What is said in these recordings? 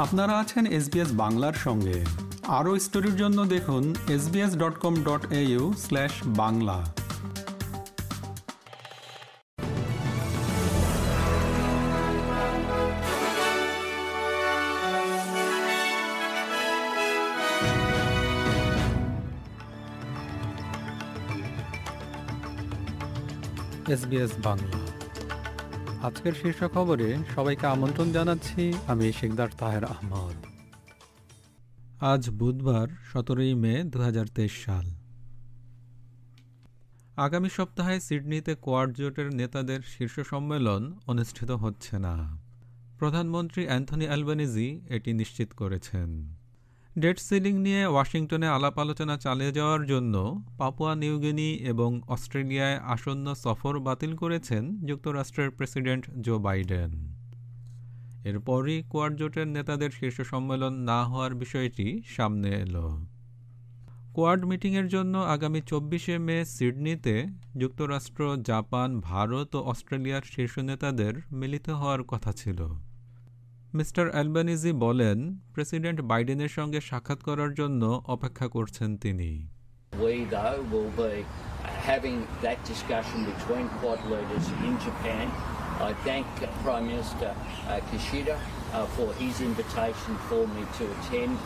আপনারা আছেন এসবিএস বাংলার সঙ্গে। আরও স্টোরির জন্য দেখুন SBS dot com dot A U slash Bangla. SBS Bangla. আজকের শীর্ষ খবরে সবাইকে আমন্ত্রণ জানাচ্ছি। আমি শেখদার তাহের আহমদ। আজ বুধবার, সতেরোই মে দু হাজার তেইশ সাল। আগামী সপ্তাহে সিডনিতে কোয়াড জোটের নেতাদের শীর্ষ সম্মেলন অনুষ্ঠিত হচ্ছে না। প্রধানমন্ত্রী অ্যান্থনি অ্যালবানিজি এটি নিশ্চিত করেছেন। ডেট সিলিং নিয়ে ওয়াশিংটনে আলাপ আলোচনা চালিয়ে যাওয়ার জন্য পাপুয়া নিউগিনি এবং অস্ট্রেলিয়ায় আসন্ন সফর বাতিল করেছেন যুক্তরাষ্ট্রের প্রেসিডেন্ট জো বাইডেন। এরপরই কোয়াড জোটের নেতাদের শীর্ষ সম্মেলন না হওয়ার বিষয়টি সামনে এলো। কোয়াড মিটিংয়ের জন্য আগামী চব্বিশে মে সিডনিতে যুক্তরাষ্ট্র, জাপান, ভারত ও অস্ট্রেলিয়ার শীর্ষ নেতাদের মিলিত হওয়ার কথা ছিল। মিস্টার অ্যালবানিজি বলেন প্রেসিডেন্ট বাইডেনের সঙ্গে সাক্ষাৎ করার জন্য অপেক্ষা করছেন তিনি having that discussion between Quad leaders in Japan. I thank Prime Minister uh, Kishida uh, for his invitation for me to attend uh,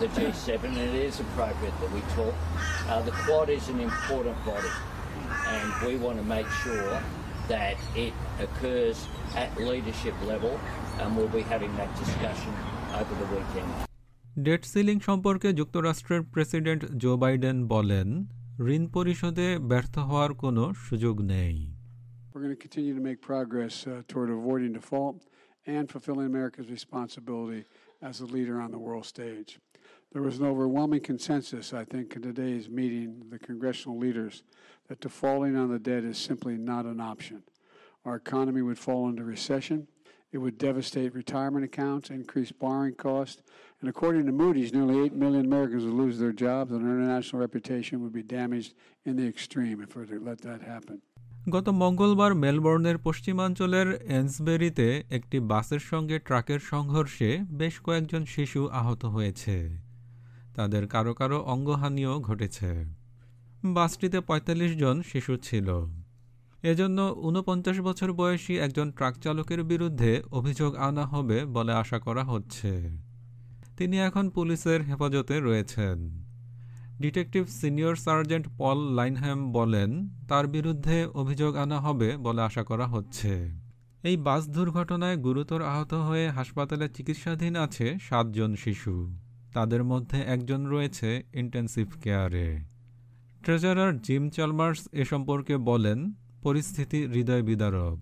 the G7, and it is appropriate that we talk. Uh, the Quad is an important body, and we want to make sure that it occurs at leadership level, and we'll be having that discussion over the weekend. Debt ceiling সম্পর্কে যুক্তরাষ্ট্রের president Joe Biden বলেন ঋণ পরিশোধে ব্যর্থ হওয়ার কোনো সুযোগ নেই We're going to continue to make progress uh, toward avoiding default and fulfilling America's responsibility as a leader on the world stage. There was an overwhelming consensus, I think, in today's meeting the congressional leaders that defaulting on the debt is simply not an option. Our economy would fall into recession. It would devastate retirement accounts, increase borrowing costs, and according to Moody's, nearly 8 million Americans would lose their jobs, and our international reputation would be damaged in the extreme if we were to let that happen. গত মঙ্গলবার মেলবোর্নের পশ্চিমাঞ্চলের এন্সবেরিতে একটি বাসের সঙ্গে ট্রাকের সংঘর্ষে বেশ কয়েকজন শিশু আহত হয়েছে। তাদের কারও কারও অঙ্গহানিও ঘটেছে। বাসটিতে ৪৫ জন শিশু ছিল। এজন্য ঊনপঞ্চাশ বছর বয়সী একজন ট্রাক চালকের বিরুদ্ধে অভিযোগ আনা হবে বলে আশা করা হচ্ছে। তিনি এখন পুলিশের হেফাজতে রয়েছেন। Detective senior sergeant Paul Lineham বলেন তার বিরুদ্ধে অভিযোগ আনা হবে বলে আশা করা হচ্ছে। এই বাস দুর্ঘটনায় গুরুতর আহত হয়ে হাসপাতালে চিকিৎসাধীন আছে সাতজন শিশু। তাদের মধ্যে একজন রয়েছে ইন্টেন্সিভ কেয়ারে। ট্রেজারার জিম চালমার্স এ সম্পর্কে বলেন পরিস্থিতি হৃদয় বিদারক।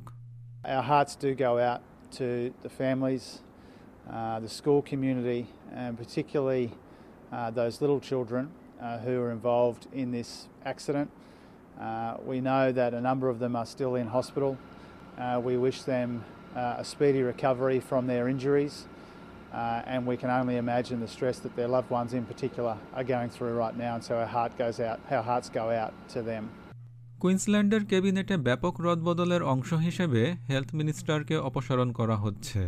Uh, the school community, and particularly uh, those little children. Uh, who are involved in this accident. Uh, we know that a number of them are still in hospital. Uh, we wish them uh, a speedy recovery from their injuries, uh, and we can only imagine the stress that their loved ones, in particular, are going through right now. And so our heart goes out. Our hearts go out to them. কুইন্সল্যান্ডের ক্যাবিনেটে ব্যাপক রদবদলের অংশ হিসেবে health মিনিস্টারকে অপসারণ করা হচ্ছে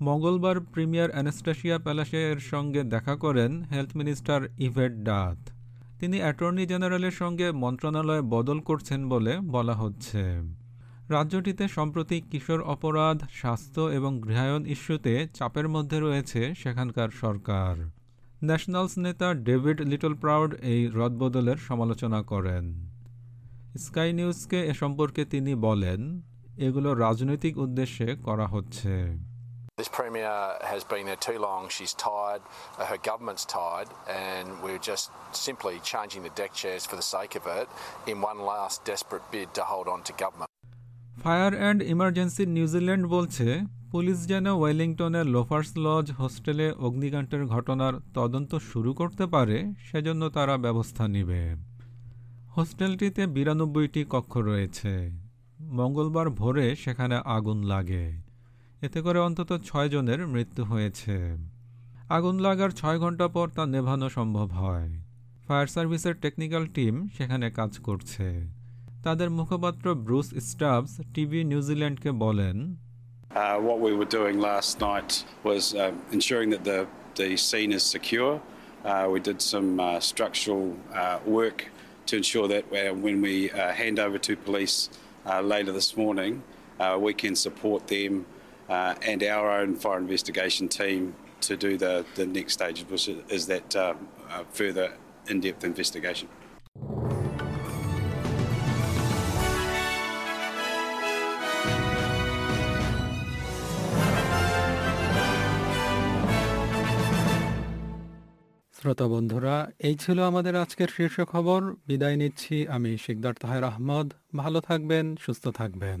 মঙ্গলবার premier অ্যানাস্টাসিয়া প্যালাসের সঙ্গে দেখা করেন হেলথ মিনিস্টার ইভেট ডাথ তিনি অ্যাটর্নি জেনারেলের সঙ্গে মন্ত্রণালয় বদল করছেন বলে বলা হচ্ছে। রাজ্যটিতে সম্প্রতি কিশোর অপরাধ, স্বাস্থ্য এবং গৃহায়ন ইস্যুতে চাপের মধ্যে রয়েছে সেখানকার সরকার। ন্যাশনালস নেতা ডেভিড লিটল প্রাউড এই রদবদলের সমালোচনা করেন। স্কাই নিউজকে এ সম্পর্কে তিনি বলেন, এগুলো রাজনৈতিক উদ্দেশ্যে করা হচ্ছে। This Premier has been there too long. She's tired, uh, her government's tired, and we're just simply changing the deck chairs for the sake of it in one last desperate bid to hold on to government. Fire and emergency New Zealand বলছে police যেন ওয়েলিংটনের লোফার্স lodge হোস্টেলে অগ্নিকাণ্ডের ঘটনার তদন্ত শুরু করতে পারে সেজন্য তারা ব্যবস্থা নেবে হোস্টেলটিতে বিরানব্বইটি কক্ষ রয়েছে মঙ্গলবার ভোরে সেখানে আগুন লাগে এতে করে অন্তত ছয় জনের মৃত্যু হয়েছে আগুন লাগার ছয় ঘণ্টা পর তা নেভানো সম্ভব হয় ফায়ার সার্ভিসের টেকনিক্যাল টিম সেখানে কাজ করছে তাদের মুখপাত্র ব্রুস স্টাবস টিভি নিউজিল্যান্ডকে বলেন Uh, what we were doing last night was um, ensuring that the, the scene is secure. Uh, we did some uh, structural uh, work to ensure that uh, when we uh, hand over to police uh, later this morning, uh, we can support them uh, and our own fire investigation team to do the, the next stage, which is that uh, uh, further in depth investigation. শ্রোতা বন্ধুরা এই ছিল আমাদের আজকের শীর্ষ খবর বিদায় নিচ্ছি আমি শিকদার তাহের আহমদ ভালো থাকবেন সুস্থ থাকবেন